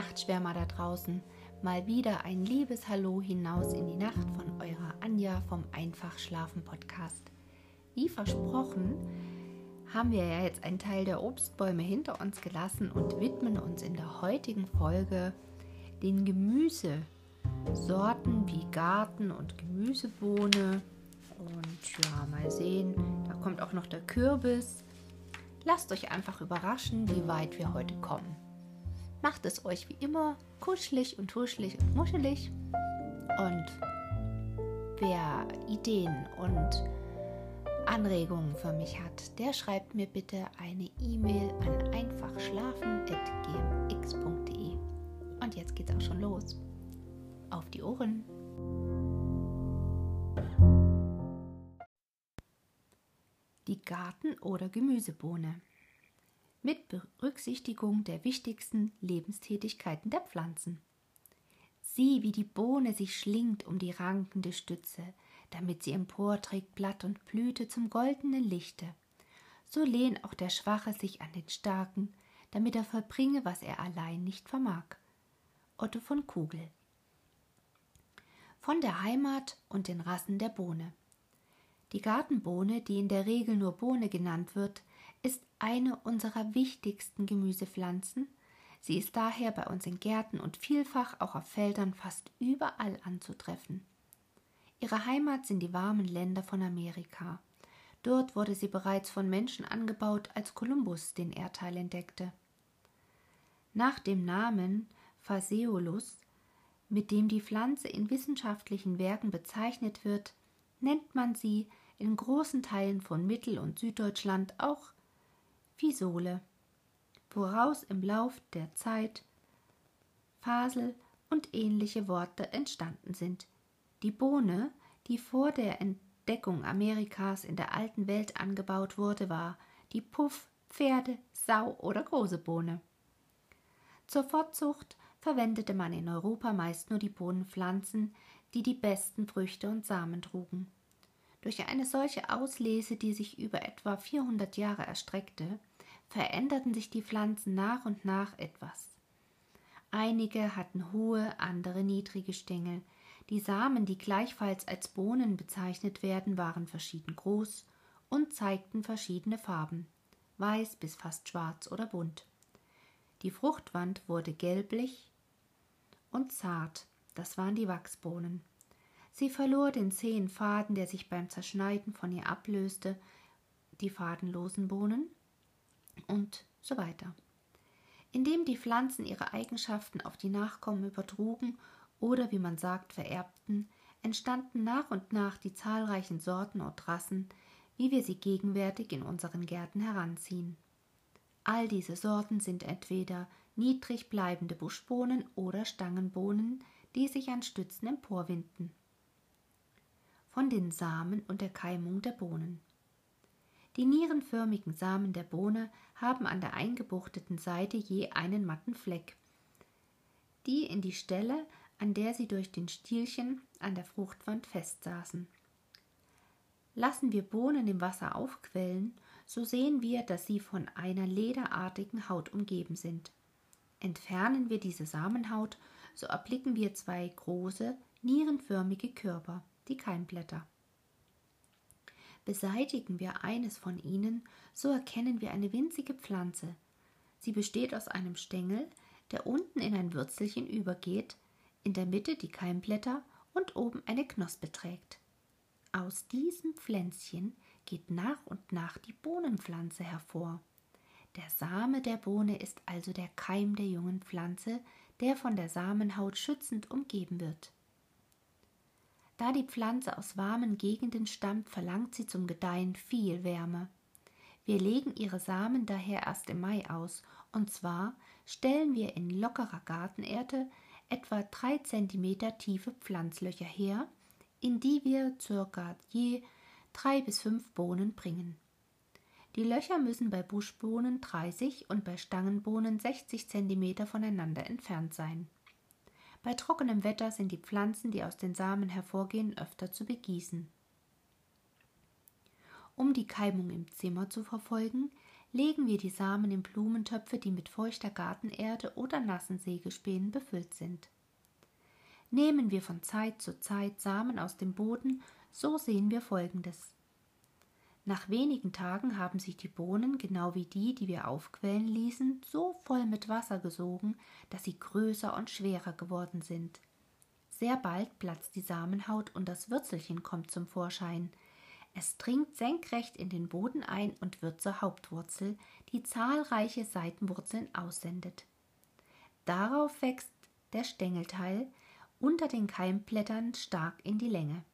Nachtschwärmer da draußen, mal wieder ein liebes Hallo hinaus in die Nacht von eurer Anja vom Einfach Schlafen Podcast. Wie versprochen, haben wir ja jetzt einen Teil der Obstbäume hinter uns gelassen und widmen uns in der heutigen Folge den Gemüsesorten wie Garten- und Gemüsebohne. Und ja, mal sehen, da kommt auch noch der Kürbis. Lasst euch einfach überraschen, wie weit wir heute kommen. Macht es euch wie immer kuschelig und huschelig und muschelig. Und wer Ideen und Anregungen für mich hat, der schreibt mir bitte eine E-Mail an einfachschlafen.gmx.de. Und jetzt geht's auch schon los. Auf die Ohren! Die Garten- oder Gemüsebohne mit Berücksichtigung der wichtigsten Lebenstätigkeiten der Pflanzen. Sieh, wie die Bohne sich schlingt um die rankende Stütze, damit sie emporträgt Blatt und Blüte zum goldenen Lichte. So lehnt auch der Schwache sich an den Starken, damit er vollbringe, was er allein nicht vermag. Otto von Kugel Von der Heimat und den Rassen der Bohne Die Gartenbohne, die in der Regel nur Bohne genannt wird, ist eine unserer wichtigsten Gemüsepflanzen. Sie ist daher bei uns in Gärten und vielfach auch auf Feldern fast überall anzutreffen. Ihre Heimat sind die warmen Länder von Amerika. Dort wurde sie bereits von Menschen angebaut, als Kolumbus den Erdteil entdeckte. Nach dem Namen Phaseolus, mit dem die Pflanze in wissenschaftlichen Werken bezeichnet wird, nennt man sie in großen Teilen von Mittel- und Süddeutschland auch Fisole, woraus im Lauf der Zeit Fasel und ähnliche Worte entstanden sind, die Bohne, die vor der Entdeckung Amerikas in der alten Welt angebaut wurde, war die Puff, Pferde, Sau oder große Bohne. Zur Fortzucht verwendete man in Europa meist nur die Bohnenpflanzen, die die besten Früchte und Samen trugen. Durch eine solche Auslese, die sich über etwa 400 Jahre erstreckte, veränderten sich die Pflanzen nach und nach etwas. Einige hatten hohe, andere niedrige Stängel, die Samen, die gleichfalls als Bohnen bezeichnet werden, waren verschieden groß und zeigten verschiedene Farben, weiß bis fast schwarz oder bunt. Die Fruchtwand wurde gelblich und zart, das waren die Wachsbohnen. Sie verlor den zähen Faden, der sich beim Zerschneiden von ihr ablöste, die fadenlosen Bohnen und so weiter. Indem die Pflanzen ihre Eigenschaften auf die Nachkommen übertrugen oder wie man sagt vererbten, entstanden nach und nach die zahlreichen Sorten und Rassen, wie wir sie gegenwärtig in unseren Gärten heranziehen. All diese Sorten sind entweder niedrig bleibende Buschbohnen oder Stangenbohnen, die sich an Stützen emporwinden. Von den Samen und der Keimung der Bohnen. Die nierenförmigen Samen der Bohne haben an der eingebuchteten Seite je einen matten Fleck, die in die Stelle an der sie durch den Stielchen an der Fruchtwand festsaßen. Lassen wir Bohnen im Wasser aufquellen, so sehen wir, dass sie von einer lederartigen Haut umgeben sind. Entfernen wir diese Samenhaut, so erblicken wir zwei große, nierenförmige Körper, die Keimblätter. Beseitigen wir eines von ihnen, so erkennen wir eine winzige Pflanze. Sie besteht aus einem Stängel, der unten in ein Würzelchen übergeht, in der Mitte die Keimblätter und oben eine Knospe trägt. Aus diesem Pflänzchen geht nach und nach die Bohnenpflanze hervor. Der Same der Bohne ist also der Keim der jungen Pflanze, der von der Samenhaut schützend umgeben wird. Da die Pflanze aus warmen Gegenden stammt, verlangt sie zum Gedeihen viel Wärme. Wir legen ihre Samen daher erst im Mai aus, und zwar stellen wir in lockerer Gartenerde etwa drei Zentimeter tiefe Pflanzlöcher her, in die wir circa je drei bis fünf Bohnen bringen. Die Löcher müssen bei Buschbohnen 30 und bei Stangenbohnen 60 Zentimeter voneinander entfernt sein. Bei trockenem Wetter sind die Pflanzen, die aus den Samen hervorgehen, öfter zu begießen. Um die Keimung im Zimmer zu verfolgen, legen wir die Samen in Blumentöpfe, die mit feuchter Gartenerde oder nassen Sägespänen befüllt sind. Nehmen wir von Zeit zu Zeit Samen aus dem Boden, so sehen wir folgendes. Nach wenigen Tagen haben sich die Bohnen, genau wie die, die wir aufquellen ließen, so voll mit Wasser gesogen, dass sie größer und schwerer geworden sind. Sehr bald platzt die Samenhaut und das Würzelchen kommt zum Vorschein. Es dringt senkrecht in den Boden ein und wird zur Hauptwurzel, die zahlreiche Seitenwurzeln aussendet. Darauf wächst der Stängelteil unter den Keimblättern stark in die Länge.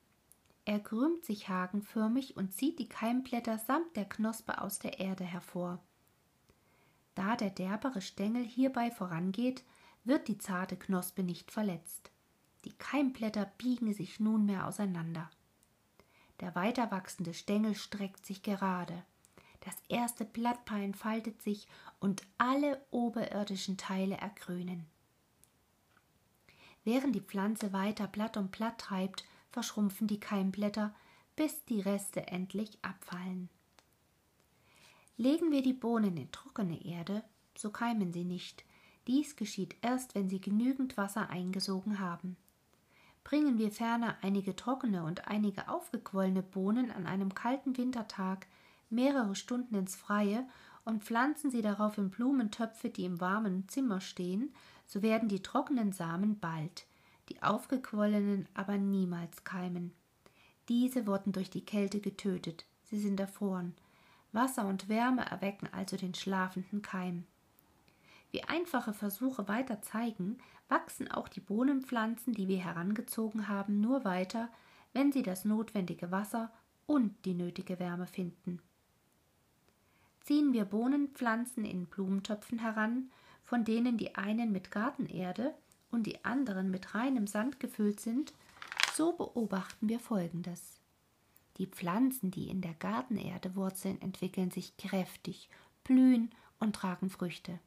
Er krümmt sich hakenförmig und zieht die Keimblätter samt der Knospe aus der Erde hervor. Da der derbere Stängel hierbei vorangeht, wird die zarte Knospe nicht verletzt. Die Keimblätter biegen sich nunmehr auseinander. Der weiter wachsende Stängel streckt sich gerade. Das erste Blattpaar entfaltet sich und alle oberirdischen Teile ergrünen. Während die Pflanze weiter Blatt um Blatt treibt, verschrumpfen die Keimblätter, bis die Reste endlich abfallen. Legen wir die Bohnen in trockene Erde, so keimen sie nicht. Dies geschieht erst, wenn sie genügend Wasser eingesogen haben. Bringen wir ferner einige trockene und einige aufgequollene Bohnen an einem kalten Wintertag mehrere Stunden ins Freie und pflanzen sie darauf in Blumentöpfe, die im warmen Zimmer stehen, so werden die trockenen Samen bald, die aufgequollenen aber niemals keimen. Diese wurden durch die Kälte getötet, sie sind erfroren. Wasser und Wärme erwecken also den schlafenden Keim. Wie einfache Versuche weiter zeigen, wachsen auch die Bohnenpflanzen, die wir herangezogen haben, nur weiter, wenn sie das notwendige Wasser und die nötige Wärme finden. Ziehen wir Bohnenpflanzen in Blumentöpfen heran, von denen die einen mit Gartenerde und die anderen mit reinem Sand gefüllt sind, so beobachten wir Folgendes. Die Pflanzen, die in der Gartenerde wurzeln, entwickeln sich kräftig, blühen und tragen Früchte.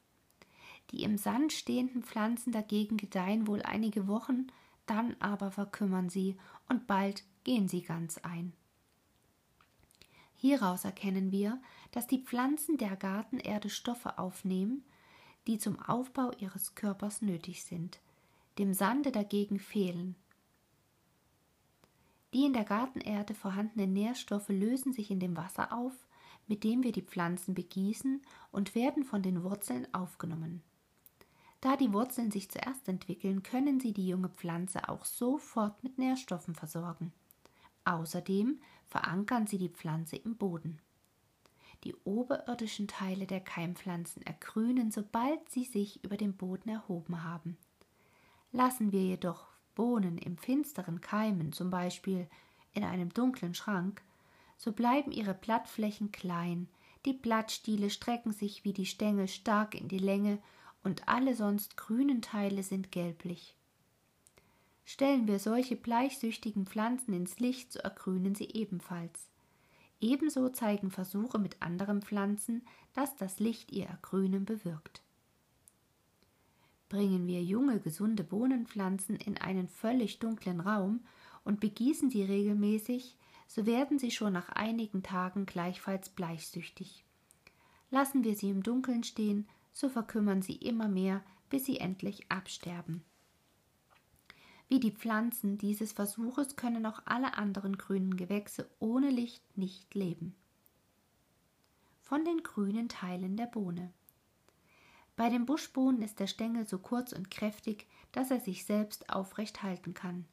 Die im Sand stehenden Pflanzen dagegen gedeihen wohl einige Wochen, dann aber verkümmern sie und bald gehen sie ganz ein. Hieraus erkennen wir, dass die Pflanzen der Gartenerde Stoffe aufnehmen, die zum Aufbau ihres Körpers nötig sind, dem Sande dagegen fehlen. Die in der Gartenerde vorhandenen Nährstoffe lösen sich in dem Wasser auf, mit dem wir die Pflanzen begießen und werden von den Wurzeln aufgenommen. Da die Wurzeln sich zuerst entwickeln, können sie die junge Pflanze auch sofort mit Nährstoffen versorgen. Außerdem verankern sie die Pflanze im Boden. Die oberirdischen Teile der Keimpflanzen ergrünen, sobald sie sich über dem Boden erhoben haben. Lassen wir jedoch Bohnen im finsteren Keimen, zum Beispiel in einem dunklen Schrank, so bleiben ihre Blattflächen klein, die Blattstiele strecken sich wie die Stängel stark in die Länge und alle sonst grünen Teile sind gelblich. Stellen wir solche bleichsüchtigen Pflanzen ins Licht, so ergrünen sie ebenfalls. Ebenso zeigen Versuche mit anderen Pflanzen, dass das Licht ihr Ergrünen bewirkt. Bringen wir junge, gesunde Bohnenpflanzen in einen völlig dunklen Raum und begießen sie regelmäßig, so werden sie schon nach einigen Tagen gleichfalls bleichsüchtig. Lassen wir sie im Dunkeln stehen, so verkümmern sie immer mehr, bis sie endlich absterben. Wie die Pflanzen dieses Versuches können auch alle anderen grünen Gewächse ohne Licht nicht leben. Von den grünen Teilen der Bohne. Bei den Buschbohnen ist der Stängel so kurz und kräftig, dass er sich selbst aufrecht halten kann.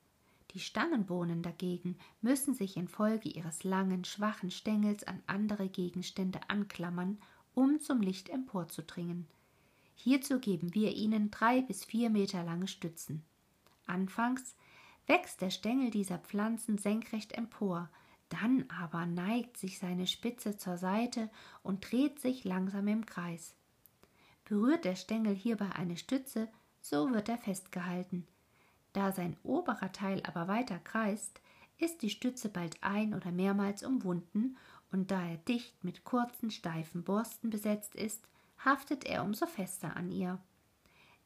Die Stangenbohnen dagegen müssen sich infolge ihres langen, schwachen Stängels an andere Gegenstände anklammern, um zum Licht emporzudringen. Hierzu geben wir ihnen drei bis vier Meter lange Stützen. Anfangs wächst der Stängel dieser Pflanzen senkrecht empor, dann aber neigt sich seine Spitze zur Seite und dreht sich langsam im Kreis. Berührt der Stängel hierbei eine Stütze, so wird er festgehalten. Da sein oberer Teil aber weiter kreist, ist die Stütze bald ein oder mehrmals umwunden, und da er dicht mit kurzen, steifen Borsten besetzt ist, haftet er umso fester an ihr.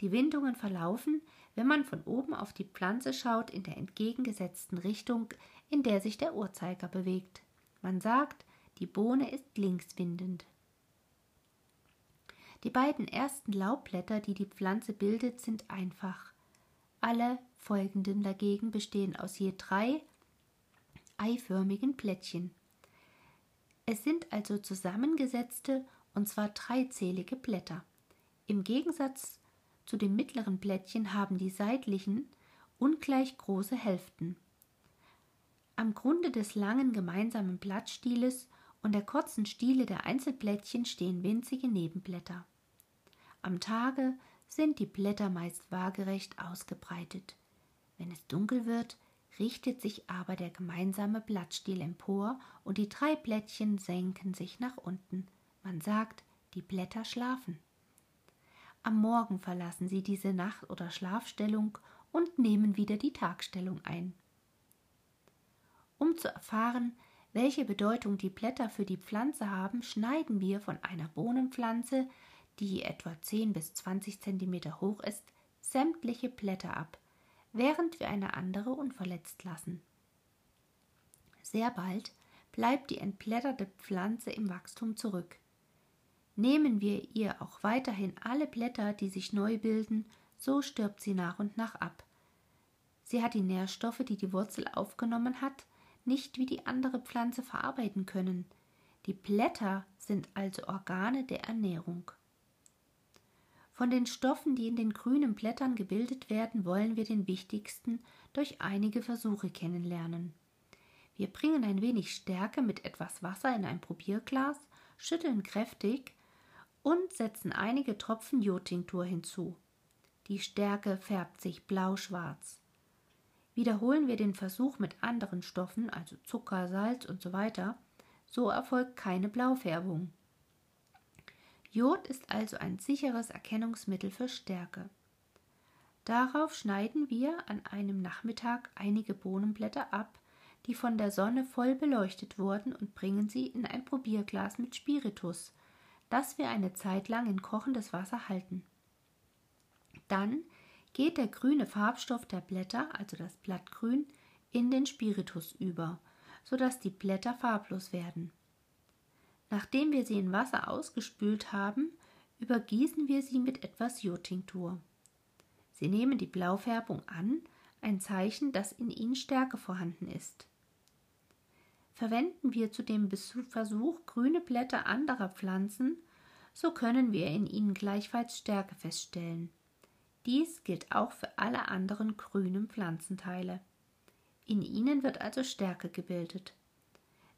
Die Windungen verlaufen, wenn man von oben auf die Pflanze schaut, in der entgegengesetzten Richtung, in der sich der Uhrzeiger bewegt. Man sagt, die Bohne ist linkswindend. Die beiden ersten Laubblätter, die die Pflanze bildet, sind einfach. Alle folgenden dagegen bestehen aus je drei eiförmigen Blättchen. Es sind also zusammengesetzte und zwar dreizählige Blätter. Im Gegensatz zu den mittleren Blättchen haben die seitlichen ungleich große Hälften. Am Grunde des langen gemeinsamen Blattstieles und der kurzen Stiele der Einzelblättchen stehen winzige Nebenblätter. Am Tage sind die Blätter meist waagerecht ausgebreitet. Wenn es dunkel wird, richtet sich aber der gemeinsame Blattstiel empor und die drei Blättchen senken sich nach unten. Man sagt, die Blätter schlafen. Am Morgen verlassen sie diese Nacht- oder Schlafstellung und nehmen wieder die Tagstellung ein. Um zu erfahren, welche Bedeutung die Blätter für die Pflanze haben, schneiden wir von einer Bohnenpflanze, die etwa 10 bis 20 cm hoch ist, sämtliche Blätter ab, während wir eine andere unverletzt lassen. Sehr bald bleibt die entblätterte Pflanze im Wachstum zurück. Nehmen wir ihr auch weiterhin alle Blätter, die sich neu bilden, so stirbt sie nach und nach ab. Sie hat die Nährstoffe, die die Wurzel aufgenommen hat, nicht wie die andere Pflanze verarbeiten können. Die Blätter sind also Organe der Ernährung. Von den Stoffen, die in den grünen Blättern gebildet werden, wollen wir den wichtigsten durch einige Versuche kennenlernen. Wir bringen ein wenig Stärke mit etwas Wasser in ein Probierglas, schütteln kräftig und setzen einige Tropfen Jodtinktur hinzu. Die Stärke färbt sich blau-schwarz. Wiederholen wir den Versuch mit anderen Stoffen, also Zucker, Salz und so weiter, so erfolgt keine Blaufärbung. Jod ist also ein sicheres Erkennungsmittel für Stärke. Darauf schneiden wir an einem Nachmittag einige Bohnenblätter ab, die von der Sonne voll beleuchtet wurden, und bringen sie in ein Probierglas mit Spiritus, das wir eine Zeit lang in kochendes Wasser halten. Dann geht der grüne Farbstoff der Blätter, also das Blattgrün, in den Spiritus über, sodass die Blätter farblos werden. Nachdem wir sie in Wasser ausgespült haben, übergießen wir sie mit etwas Jodtinktur. Sie nehmen die Blaufärbung an, ein Zeichen, dass in ihnen Stärke vorhanden ist. Verwenden wir zu dem Versuch grüne Blätter anderer Pflanzen, so können wir in ihnen gleichfalls Stärke feststellen. Dies gilt auch für alle anderen grünen Pflanzenteile. In ihnen wird also Stärke gebildet.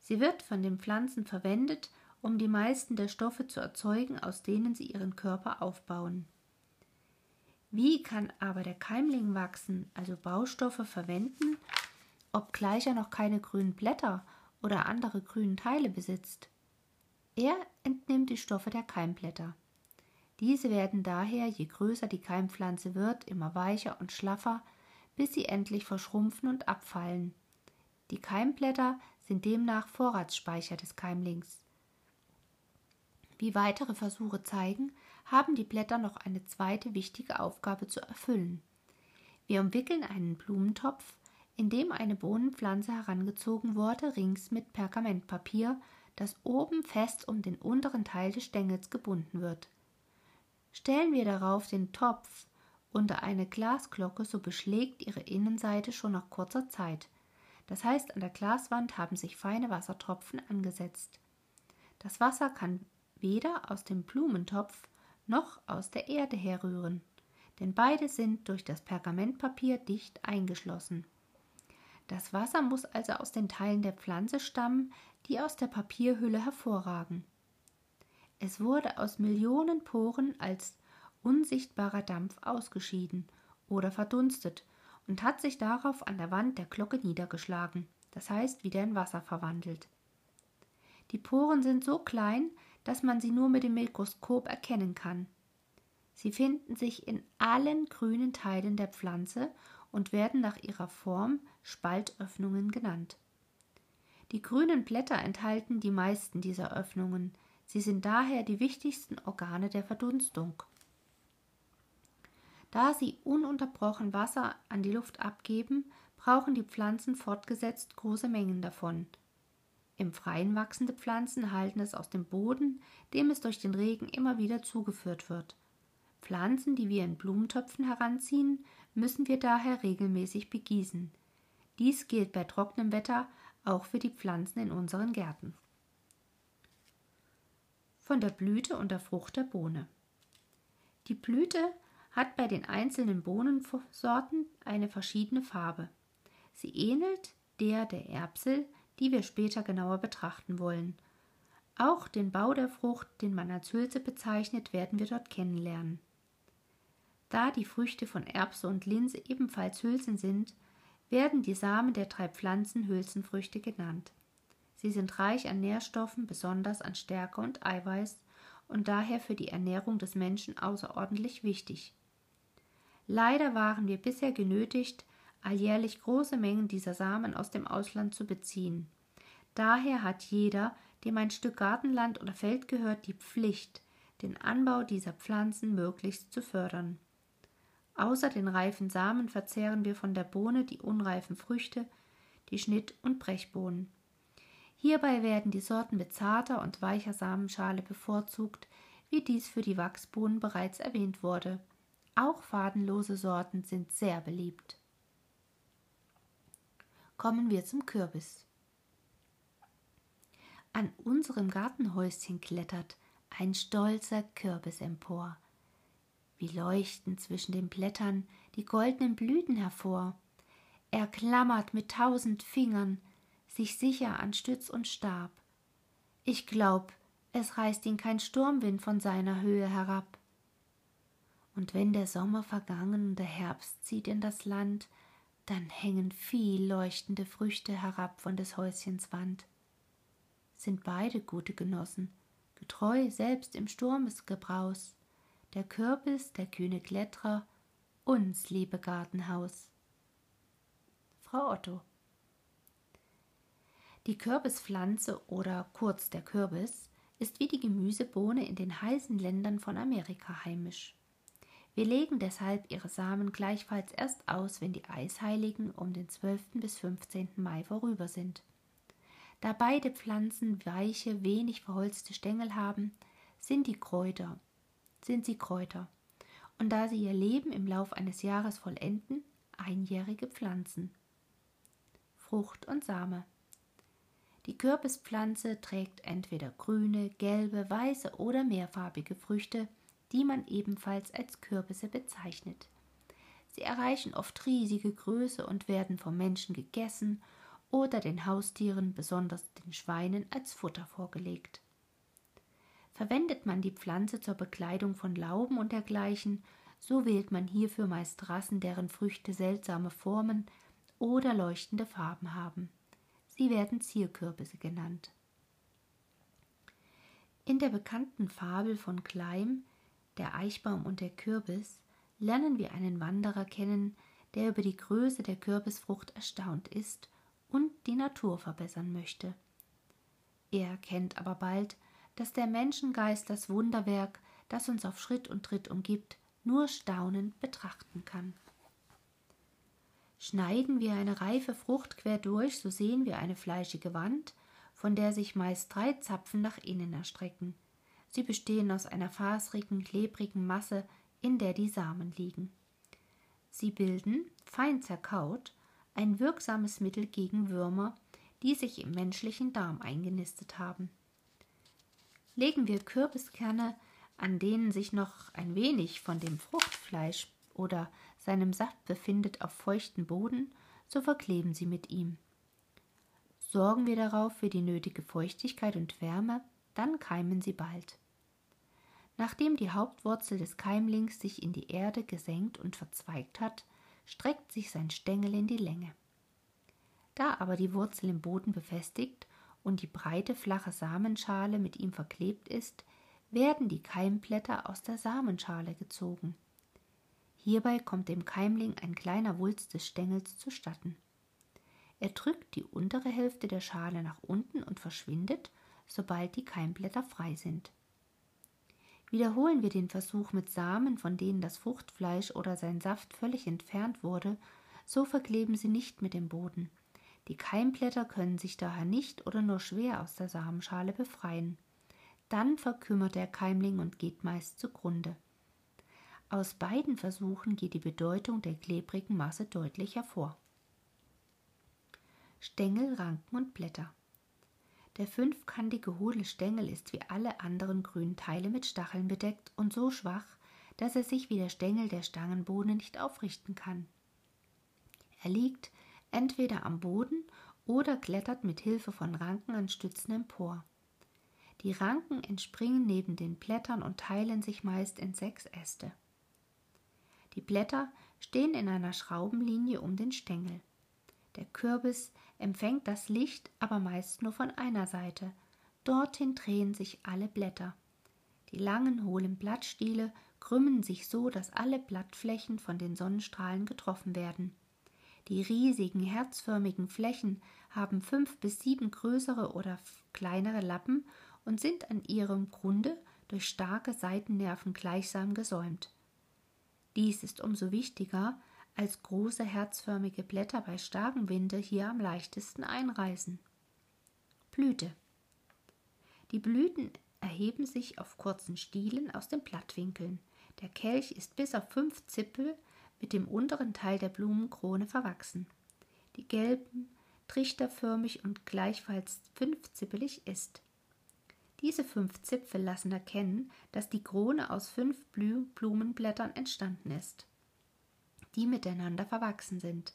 Sie wird von den Pflanzen verwendet, um die meisten der Stoffe zu erzeugen, aus denen sie ihren Körper aufbauen. Wie kann aber der Keimling wachsen, also Baustoffe verwenden, obgleich er noch keine grünen Blätter oder andere grünen Teile besitzt? Er entnimmt die Stoffe der Keimblätter. Diese werden daher, je größer die Keimpflanze wird, immer weicher und schlaffer, bis sie endlich verschrumpfen und abfallen. Die Keimblätter sind demnach Vorratsspeicher des Keimlings. Wie weitere Versuche zeigen, haben die Blätter noch eine zweite wichtige Aufgabe zu erfüllen. Wir umwickeln einen Blumentopf, in dem eine Bohnenpflanze herangezogen wurde, rings mit Pergamentpapier, das oben fest um den unteren Teil des Stängels gebunden wird. Stellen wir darauf den Topf unter eine Glasglocke, so beschlägt ihre Innenseite schon nach kurzer Zeit. Das heißt, an der Glaswand haben sich feine Wassertropfen angesetzt. Das Wasser kann weder aus dem Blumentopf noch aus der Erde herrühren, denn beide sind durch das Pergamentpapier dicht eingeschlossen. Das Wasser muss also aus den Teilen der Pflanze stammen, die aus der Papierhülle hervorragen. Es wurde aus Millionen Poren als unsichtbarer Dampf ausgeschieden oder verdunstet und hat sich darauf an der Wand der Glocke niedergeschlagen, das heißt wieder in Wasser verwandelt. Die Poren sind so klein, dass man sie nur mit dem Mikroskop erkennen kann. Sie finden sich in allen grünen Teilen der Pflanze und werden nach ihrer Form Spaltöffnungen genannt. Die grünen Blätter enthalten die meisten dieser Öffnungen, Sie sind daher die wichtigsten Organe der Verdunstung. Da sie ununterbrochen Wasser an die Luft abgeben, brauchen die Pflanzen fortgesetzt große Mengen davon. Im Freien wachsende Pflanzen halten es aus dem Boden, dem es durch den Regen immer wieder zugeführt wird. Pflanzen, die wir in Blumentöpfen heranziehen, müssen wir daher regelmäßig begießen. Dies gilt bei trockenem Wetter auch für die Pflanzen in unseren Gärten. Von der Blüte und der Frucht der Bohne. Die Blüte hat bei den einzelnen Bohnensorten eine verschiedene Farbe. Sie ähnelt der der Erbsel, die wir später genauer betrachten wollen. Auch den Bau der Frucht, den man als Hülse bezeichnet, werden wir dort kennenlernen. Da die Früchte von Erbse und Linse ebenfalls Hülsen sind, werden die Samen der drei Pflanzen Hülsenfrüchte genannt. Sie sind reich an Nährstoffen, besonders an Stärke und Eiweiß und daher für die Ernährung des Menschen außerordentlich wichtig. Leider waren wir bisher genötigt, alljährlich große Mengen dieser Samen aus dem Ausland zu beziehen. Daher hat jeder, dem ein Stück Gartenland oder Feld gehört, die Pflicht, den Anbau dieser Pflanzen möglichst zu fördern. Außer den reifen Samen verzehren wir von der Bohne die unreifen Früchte, die Schnitt- und Brechbohnen. Hierbei werden die Sorten mit zarter und weicher Samenschale bevorzugt, wie dies für die Wachsbohnen bereits erwähnt wurde. Auch fadenlose Sorten sind sehr beliebt. Kommen wir zum Kürbis. An unserem Gartenhäuschen klettert ein stolzer Kürbis empor. Wie leuchten zwischen den Blättern die goldenen Blüten hervor. Er klammert mit tausend Fingern sich sicher an Stütz und Stab. Ich glaub, es reißt ihn kein Sturmwind von seiner Höhe herab. Und wenn der Sommer vergangen und der Herbst zieht in das Land, dann hängen viel leuchtende Früchte herab von des Häuschens Wand. Sind beide gute Genossen, getreu selbst im Sturmesgebraus, der Kürbis, der kühne Kletterer, uns liebe Gartenhaus. Frau Otto Die Kürbispflanze oder kurz der Kürbis ist wie die Gemüsebohne in den heißen Ländern von Amerika heimisch. Wir legen deshalb ihre Samen gleichfalls erst aus, wenn die Eisheiligen um den 12. bis 15. Mai vorüber sind. Da beide Pflanzen weiche, wenig verholzte Stängel haben, sind die Kräuter, sind sie Kräuter. Und da sie ihr Leben im Lauf eines Jahres vollenden, einjährige Pflanzen. Frucht und Same. Die Kürbispflanze trägt entweder grüne, gelbe, weiße oder mehrfarbige Früchte, die man ebenfalls als Kürbisse bezeichnet. Sie erreichen oft riesige Größe und werden vom Menschen gegessen oder den Haustieren, besonders den Schweinen, als Futter vorgelegt. Verwendet man die Pflanze zur Bekleidung von Lauben und dergleichen, so wählt man hierfür meist Rassen, deren Früchte seltsame Formen oder leuchtende Farben haben. Sie werden Zierkürbisse genannt. In der bekannten Fabel von Kleim der Eichbaum und der Kürbis, lernen wir einen Wanderer kennen, der über die Größe der Kürbisfrucht erstaunt ist und die Natur verbessern möchte. Er erkennt aber bald, dass der Menschengeist das Wunderwerk, das uns auf Schritt und Tritt umgibt, nur staunend betrachten kann. Schneiden wir eine reife Frucht quer durch, so sehen wir eine fleischige Wand, von der sich meist drei Zapfen nach innen erstrecken. Sie bestehen aus einer fasrigen, klebrigen Masse, in der die Samen liegen. Sie bilden, fein zerkaut, ein wirksames Mittel gegen Würmer, die sich im menschlichen Darm eingenistet haben. Legen wir Kürbiskerne, an denen sich noch ein wenig von dem Fruchtfleisch oder seinem Saft befindet, auf feuchten Boden, so verkleben sie mit ihm. Sorgen wir darauf für die nötige Feuchtigkeit und Wärme, dann keimen sie bald. Nachdem die Hauptwurzel des Keimlings sich in die Erde gesenkt und verzweigt hat, streckt sich sein Stängel in die Länge. Da aber die Wurzel im Boden befestigt und die breite flache Samenschale mit ihm verklebt ist, werden die Keimblätter aus der Samenschale gezogen. Hierbei kommt dem Keimling ein kleiner Wulst des Stängels zustatten. Er drückt die untere Hälfte der Schale nach unten und verschwindet, sobald die Keimblätter frei sind. Wiederholen wir den Versuch mit Samen, von denen das Fruchtfleisch oder sein Saft völlig entfernt wurde, so verkleben sie nicht mit dem Boden. Die Keimblätter können sich daher nicht oder nur schwer aus der Samenschale befreien. Dann verkümmert der Keimling und geht meist zugrunde. Aus beiden Versuchen geht die Bedeutung der klebrigen Masse deutlich hervor. Stängel, Ranken und Blätter. Der fünfkantige hohle Stängel ist wie alle anderen grünen Teile mit Stacheln bedeckt und so schwach, dass er sich wie der Stängel der Stangenbohne nicht aufrichten kann. Er liegt entweder am Boden oder klettert mit Hilfe von Ranken an Stützen empor. Die Ranken entspringen neben den Blättern und teilen sich meist in sechs Äste. Die Blätter stehen in einer Schraubenlinie um den Stängel. Der Kürbis empfängt das Licht aber meist nur von einer Seite. Dorthin drehen sich alle Blätter. Die langen, hohlen Blattstiele krümmen sich so, dass alle Blattflächen von den Sonnenstrahlen getroffen werden. Die riesigen, herzförmigen Flächen haben fünf bis sieben größere oder kleinere Lappen und sind an ihrem Grunde durch starke Seitennerven gleichsam gesäumt. Dies ist umso wichtiger, als große herzförmige Blätter bei starkem Winde hier am leichtesten einreißen. Blüte. Die Blüten erheben sich auf kurzen Stielen aus den Blattwinkeln. Der Kelch ist bis auf fünf Zippel mit dem unteren Teil der Blumenkrone verwachsen. Die gelben, trichterförmig und gleichfalls fünfzippelig ist. Diese fünf Zipfel lassen erkennen, dass die Krone aus fünf Blumenblättern entstanden ist die miteinander verwachsen sind.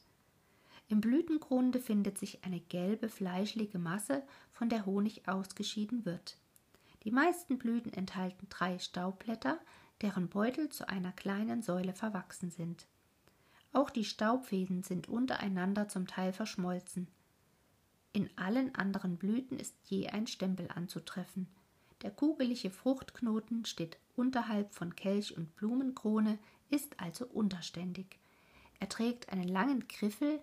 Im Blütengrunde findet sich eine gelbe, fleischlige Masse, von der Honig ausgeschieden wird. Die meisten Blüten enthalten drei Staubblätter, deren Beutel zu einer kleinen Säule verwachsen sind. Auch die Staubfäden sind untereinander zum Teil verschmolzen. In allen anderen Blüten ist je ein Stempel anzutreffen. Der kugelige Fruchtknoten steht unterhalb von Kelch und Blumenkrone, ist also unterständig. Er trägt einen langen Griffel,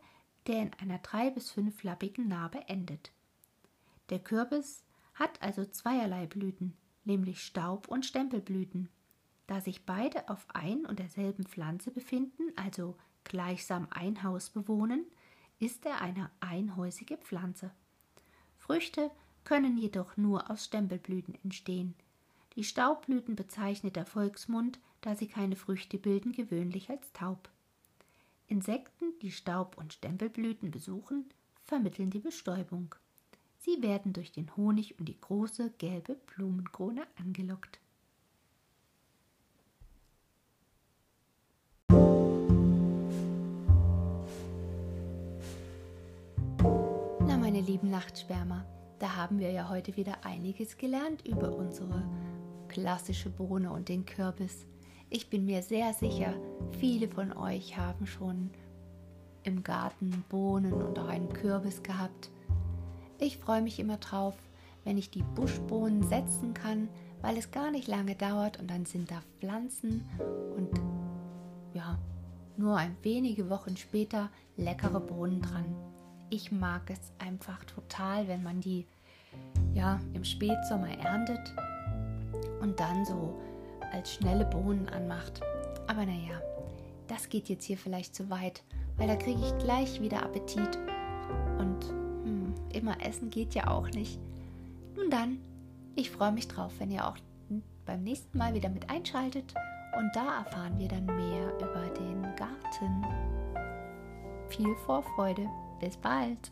der in einer drei- bis fünflappigen Narbe endet. Der Kürbis hat also zweierlei Blüten, nämlich Staub- und Stempelblüten. Da sich beide auf ein und derselben Pflanze befinden, also gleichsam ein Haus bewohnen, ist er eine einhäusige Pflanze. Früchte können jedoch nur aus Stempelblüten entstehen. Die Staubblüten bezeichnet der Volksmund, da sie keine Früchte bilden, gewöhnlich als taub. Insekten, die Staub- und Stempelblüten besuchen, vermitteln die Bestäubung. Sie werden durch den Honig und die große gelbe Blumenkrone angelockt. Na, meine lieben Nachtschwärmer, da haben wir ja heute wieder einiges gelernt über unsere klassische Bohne und den Kürbis. Ich bin mir sehr sicher, viele von euch haben schon im Garten Bohnen und auch einen Kürbis gehabt. Ich freue mich immer drauf, wenn ich die Buschbohnen setzen kann, weil es gar nicht lange dauert und dann sind da Pflanzen und ja, nur ein wenige Wochen später leckere Bohnen dran. Ich mag es einfach total, wenn man die ja im Spätsommer erntet und dann so als schnelle Bohnen anmacht. Aber naja, das geht jetzt hier vielleicht zu weit, weil da kriege ich gleich wieder Appetit. Und hm, immer essen geht ja auch nicht. Nun dann, ich freue mich drauf, wenn ihr auch beim nächsten Mal wieder mit einschaltet und da erfahren wir dann mehr über den Garten. Viel Vorfreude. Bis bald.